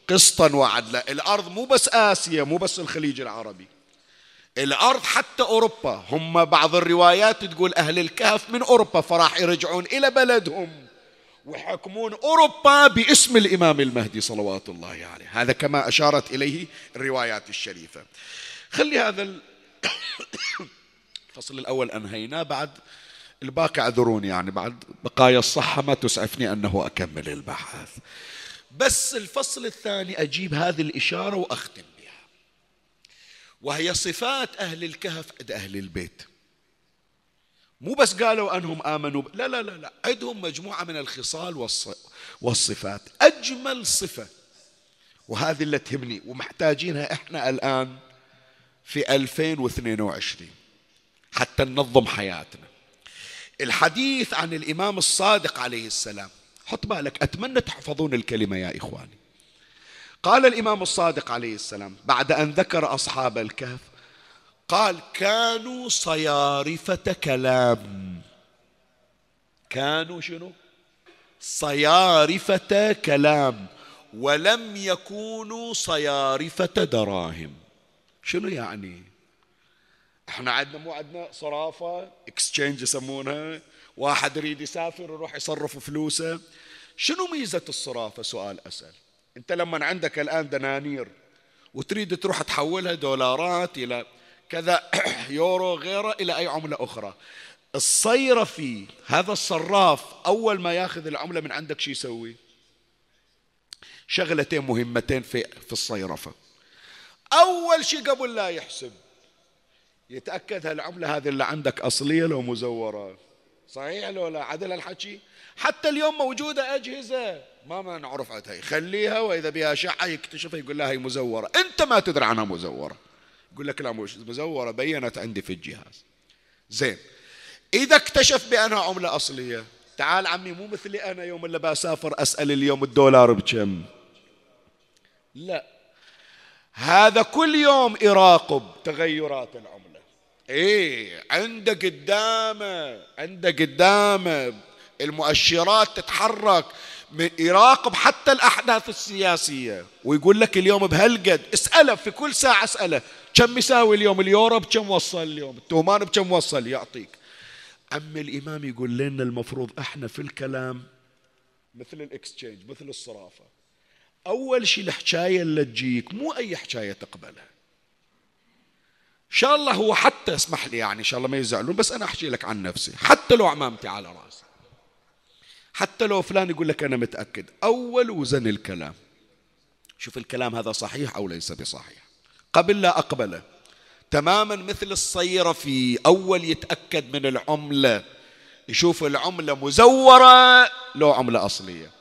S1: قسطا وعدلا. الأرض مو بس آسيا مو بس الخليج العربي. الأرض حتى أوروبا. هم بعض الروايات تقول أهل الكهف من أوروبا فراح يرجعون إلى بلدهم. ويحكمون أوروبا باسم الإمام المهدي صلوات الله عليه. هذا كما أشارت إليه الروايات الشريفة. خلي هذا الفصل (coughs) الأول أنهيناه بعد الباقي اعذروني يعني بعد بقايا الصحة ما تسعفني أنه أكمل البحث. بس الفصل الثاني أجيب هذه الإشارة وأختم بها. وهي صفات أهل الكهف عند أهل البيت. مو بس قالوا أنهم آمنوا. لا لا لا لا. عندهم مجموعة من الخصال والصفات. أجمل صفة وهذه اللي تهمني ومحتاجينها إحنا الآن في 2022 حتى ننظم حياتنا. الحديث عن الإمام الصادق عليه السلام. حط بالك أتمنى تحفظون الكلمة يا إخواني. قال الإمام الصادق عليه السلام بعد أن ذكر أصحاب الكهف قال كانوا صيارفة كلام. كانوا شنو؟ صيارفة كلام. ولم يكونوا صيارفة دراهم. شنو يعني؟ إحنا عندنا مو عندنا صرافة اكسشينج يسمونها. واحد يريد يسافر يروح يصرف فلوسه. شنو ميزة الصرافة؟ سؤال أسأل. أنت لما عندك الآن دنانير وتريد تروح تحولها دولارات إلى كذا (clears throat) يورو غيره إلى أي عملة أخرى. الصيرفي هذا الصراف أول ما ياخذ العملة من عندك شو يسوي؟ شغلتين مهمتين في, في الصيرفة. أول شيء قبل لا يحسب يتأكد هالعملة هذه اللي عندك أصلية لو مزورة. صحيح لو لا؟ عدل الحكي؟ حتى اليوم موجودة أجهزة. ما ما نعرف عنها يخليها وإذا بها شعة يكتشفها يقول لها هي مزورة. أنت ما تدري عنها مزورة. يقول لك لا مش مزورة بينت عندي في الجهاز. زين. إذا اكتشف بأنها عملة أصلية تعال عمي مو مثلي أنا يوم اللي بسافر أسأل اليوم الدولار بكم. لا. هذا كل يوم يراقب تغيرات العملة. إيه عنده قدامه عنده قدامه المؤشرات تتحرك يراقب حتى الأحداث السياسية. ويقول لك اليوم بهالقد اسأله في كل ساعة اسأله. كم يساوي اليوم؟ اليورو بكم وصل اليوم؟ التومان بكم وصل؟ يعطيك. أما الإمام يقول لنا المفروض إحنا في الكلام مثل ال exchange مثل الصرافة. أول شيء الحكاية اللي تجيك مو أي حكاية تقبلها. إن شاء الله هو حتى اسمح لي يعني إن شاء الله ما يزعلون بس أنا أحكي لك عن نفسي. حتى لو عمامتي على راسي. حتى لو فلان يقول لك أنا متأكد. أول وزن الكلام. شوف الكلام هذا صحيح أو ليس بصحيح. قبل لا أقبله تماما مثل الصيرفي أول يتأكد من العملة. يشوف العملة مزورة لو عملة أصلية.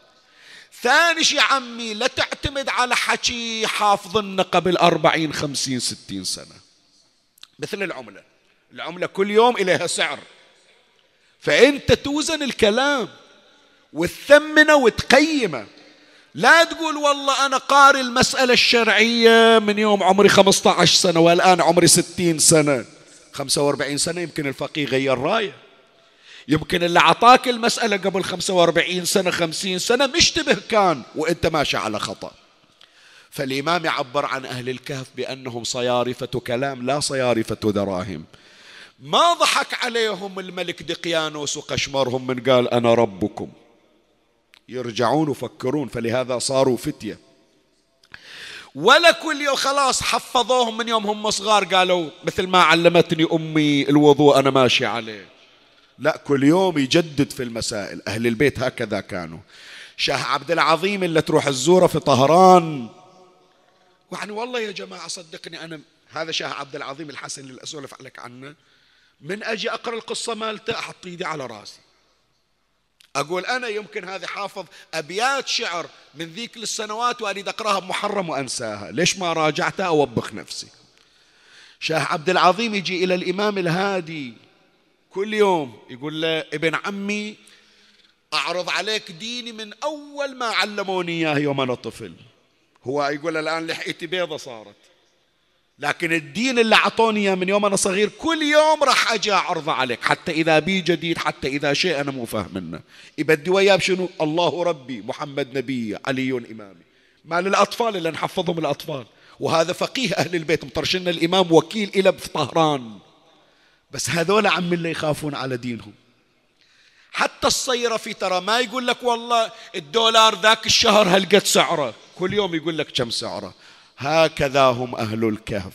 S1: ثاني شيء عمي لا تعتمد على حكي حافظنا قبل أربعين خمسين ستين سنة. مثل العملة. العملة كل يوم إليها سعر. فأنت توزن الكلام وتثمنه وتقيمه. لا تقول والله أنا قاري المسألة الشرعية من يوم عمري 15 سنة والآن عمري 60 سنة. 45 سنة يمكن الفقيه غير رأيه. يمكن اللي عطاك المسألة قبل 45 سنة 50 سنة مشتبه كان وإنت ماشي على خطأ. فالإمام يعبر عن أهل الكهف بأنهم صيارفة كلام لا صيارفة دراهم. ما ضحك عليهم الملك دقيانوس وقشمرهم من قال أنا ربكم. يرجعون وفكرون فلهذا صاروا فتية. ولا كل يوم خلاص حفظوهم من يوم هم صغار قالوا مثل ما علمتني أمي الوضوء أنا ماشي عليه. لا كل يوم يجدد في المسائل. أهل البيت هكذا كانوا. شاه عبد العظيم اللي تروح الزورة في طهران. يعني والله يا جماعة صدقني أنا هذا شاه عبد العظيم الحسن اللي أسولف عليك عنه من أجي أقرأ القصة مالته أحط إيدي على رأسي. أقول أنا يمكن هذه حافظ أبيات شعر من ذيك السنوات وأريد أقرأها بمحرم وأنساها. ليش ما راجعتها أوبخ نفسي. شاه عبد العظيم يجي إلى الإمام الهادي كل يوم يقول له ابن عمي أعرض عليك ديني من أول ما علموني إياه يوم أنا طفل. هو يقول الآن لحيتي بيضة صارت. لكن الدين اللي أعطوني إياه من يوم أنا صغير كل يوم راح أجي أعرضه عليك حتى إذا بي جديد حتى إذا شيء أنا مو فاهم منه. يبدي وياه بشنو؟ الله ربي محمد نبي علي إمامي. ما للأطفال اللي نحفظهم الأطفال. وهذا فقيه أهل البيت مطرشنا الإمام وكيل إلى طهران. بس هذول عم اللي يخافون على دينهم. حتى الصيرفي ترى ما يقول لك والله الدولار ذاك الشهر هلقت سعره. كل يوم يقول لك كم سعره. هكذا هم أهل الكهف.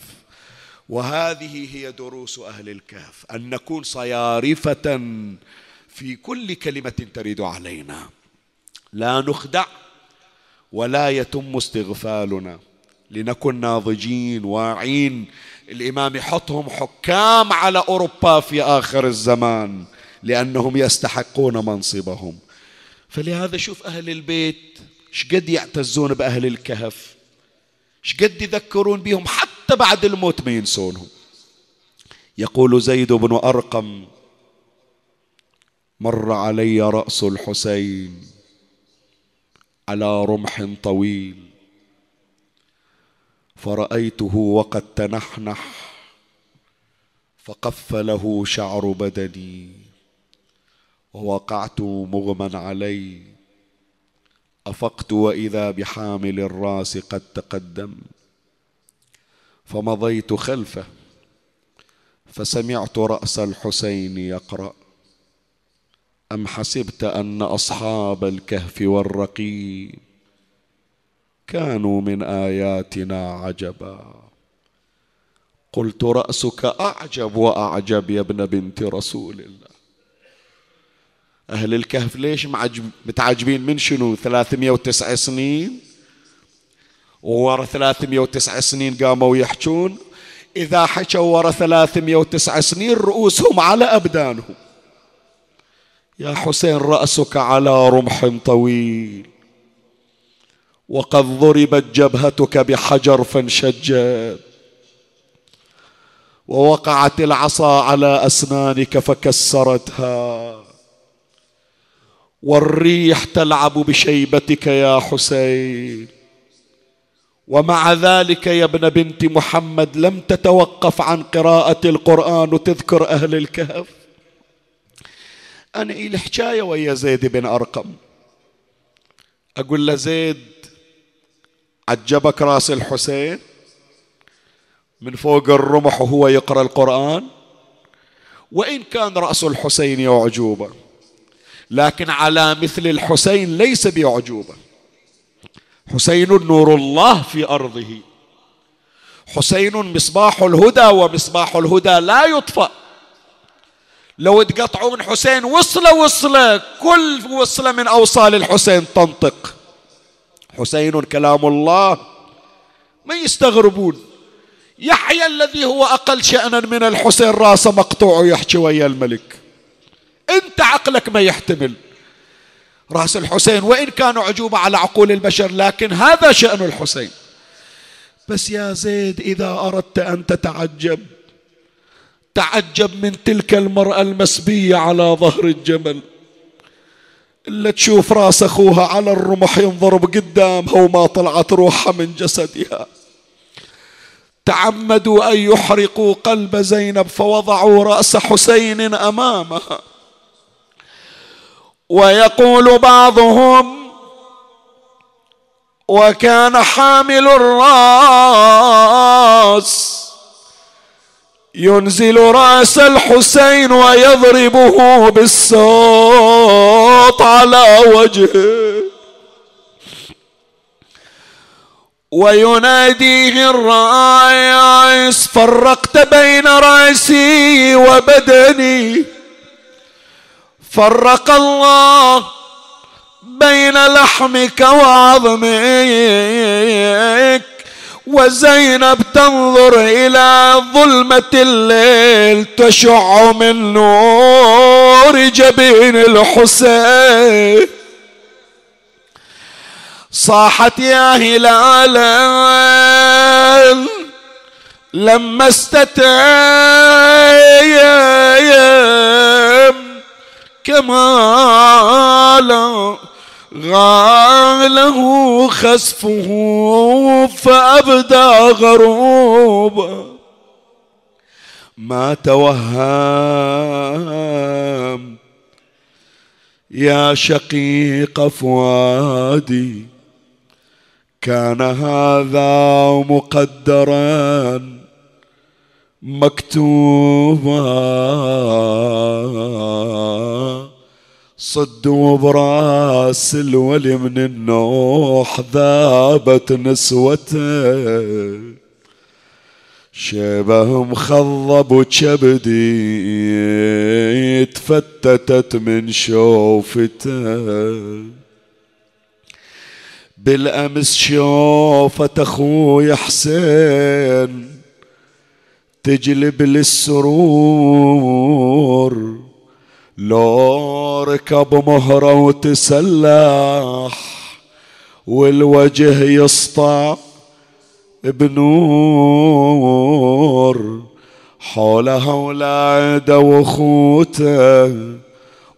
S1: وهذه هي دروس أهل الكهف. أن نكون صيارفة في كل كلمة ترد علينا. لا نخدع ولا يتم استغفالنا. لنكن ناضجين واعين. الإمام يحطهم حكام على أوروبا في آخر الزمان لأنهم يستحقون منصبهم. فلهذا شوف أهل البيت شقد يعتزون بأهل الكهف؟ شقد يذكرون بهم حتى بعد الموت ما ينسونهم يقول زيد بن أرقم مر علي رأس الحسين على رمح طويل فرأيته وقد تنحنح فقف له شعر بدني ووقعت مغمى علي أفقت وإذا بحامل الراس قد تقدم فمضيت خلفه فسمعت رأس الحسين يقرأ أم حسبت أن أصحاب الكهف والرقيب كانوا من آياتنا عجبا؟ قلت رأسك أعجب وأعجب يا ابن بنت رسول الله. أهل الكهف ليش متعجبين من شنو؟ 309 سنين. وورا 309 سنين قاموا يحجون. إذا حكوا ورا 309 سنين رؤوسهم على أبدانهم. يا حسين رأسك على رمح طويل. وقد ضربت جبهتك بحجر فانشجت. ووقعت العصا على أسنانك فكسرتها. والريح تلعب بشيبتك يا حسين. ومع ذلك يا ابن بنت محمد لم تتوقف عن قراءة القرآن وتذكر أهل الكهف. أنا إلي حكاية ويا زيد بن أرقم. أقول له زيد عجبك راس الحسين؟ من فوق الرمح وهو يقرأ القرآن؟ وإن كان رأس الحسين يعجوبه. لكن على مثل الحسين ليس بأعجوبة حسين نور الله في أرضه. حسين مصباح الهدى ومصباح الهدى لا يطفأ. لو تقطعوا من حسين وصلة وصلة كل وصلة من أوصال الحسين تنطق. حسين كلام الله. ما يستغربون. يحيى الذي هو أقل شأنا من الحسين راسه مقطوع يحكي ويا الملك. انت عقلك ما يحتمل. راس الحسين وإن كان عجوبة على عقول البشر لكن هذا شأن الحسين. بس يا زيد إذا أردت أن تتعجب تعجب من تلك المرأة المسبية على ظهر الجمل. اللي تشوف راس أخوها على الرمح ينضرب قدامها وما طلعت روحها من جسدها. تعمدوا أن يحرقوا قلب زينب فوضعوا رأس حسين أمامها. ويقول بعضهم وكان حامل الراس ينزل رأس الحسين ويضربه بالصوت على وجهه ويناديه الرايس فرقت بين رأسي وبدني. فرق الله بين لحمك وعظمك وزينب تنظر إلى ظلمة الليل تشع من نور جبين الحسين. صاحت يا هلال لما استتيم كمالا غاله خسفه فأبدى غروبا ما توهم يا شقيق فؤادي كان هذا مقدرا مكتوبا صدوا براس الولي من النوح ذابت نسوته. شيبه مخضب وكبدي تفتتت من شوفته. بالأمس شوفت أخوي حسين تجلب للسرور. لو ركب مهرة وتسلح والوجه يسطع بنور حولها ولاده وخوته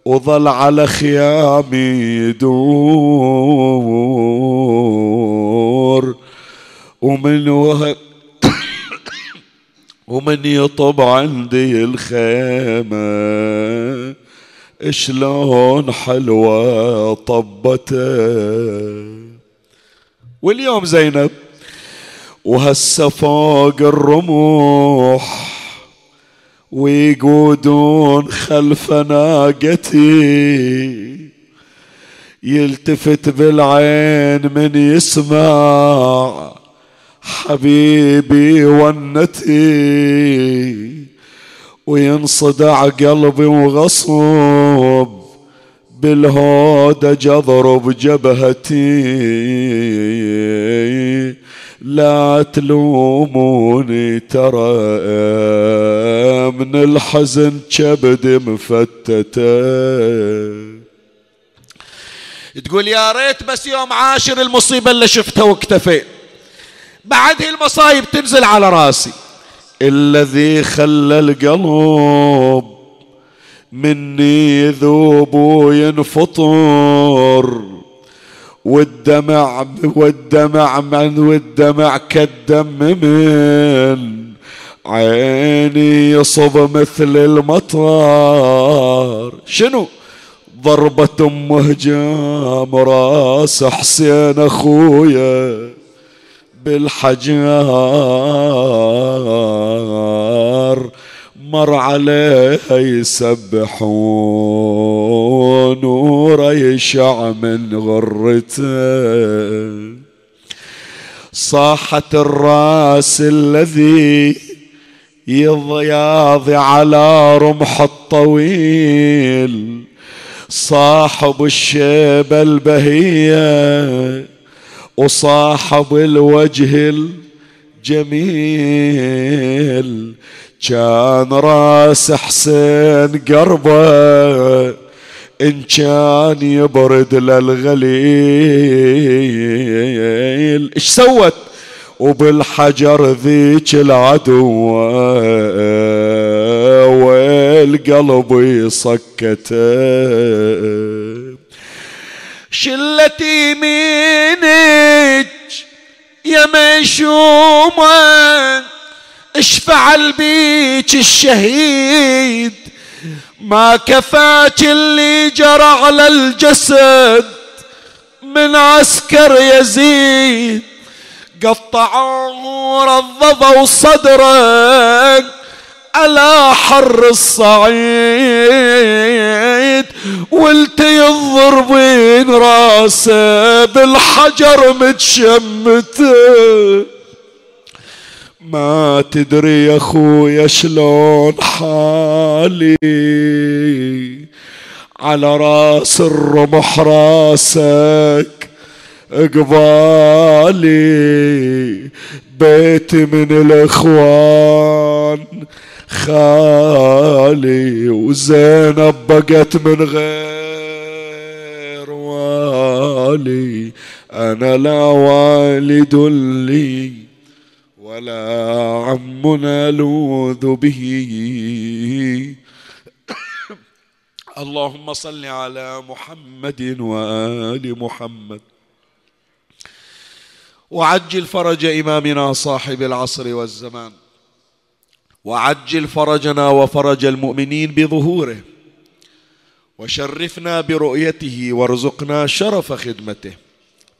S1: وظل على خيامي يدور. ومن وه... ومن يطب عندي الخيمة شلون حلوة طبته. واليوم زينب وهسه فوق الرموح ويقودون خلف ناقتي. يلتفت بالعين من يسمع حبيبي ونتي. وينصدع قلبي وغصب بالهودج اضرب جبهتي. لا تلوموني ترى من الحزن كبدي مفتته تقول يا ريت بس يوم عاشر المصيبة اللي شفتها واكتفيت. بعد هي المصايب تنزل على راسي. الذي خلى القلب مني يذوب وينفطر. والدمع والدمع من والدمع كالدم من عيني يصب مثل المطر. شنو؟ ضربة ام هجام راس حسين أخويا. بالحجار مر عليها يسبحون وريشع من غرته. صاحت الراس الذي يضياض على رمح الطويل. صاحب الشيبة البهية وصاحب الوجه الجميل. كان راس حسين قربه إن كان يبرد للغليل. إيش سوت؟ وبالحجر ذيك العدوة والقلب سكته شلة يمينك يا مشومة اشفعل بيك الشهيد. ما كفاك اللي جرى على الجسد من عسكر يزيد. قطعوا رضضوا صدرك على حر الصعيد. والتي الضربين راسه بالحجر متشمته ما تدري يا خويا شلون حالي. على راس الرمح راسك قبالي بيت من الإخوان خالي وزينب بقت من غير والي. أنا لا والد لي ولا عم نلوذ به. اللهم صل على محمد وآل محمد. وعجل فرج إمامنا صاحب العصر والزمان. وعجل فرجنا وفرج المؤمنين بظهوره. وشرفنا برؤيته وارزقنا شرف خدمته.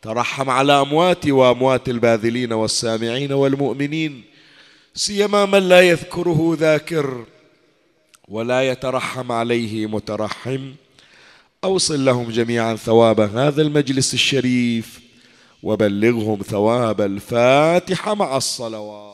S1: ترحم على أموات وأموات الباذلين والسامعين والمؤمنين. سيما من لا يذكره ذاكر ولا يترحم عليه مترحم. أوصل لهم جميعا ثواب هذا المجلس الشريف وبلغهم ثواب الفاتحة مع الصلوات.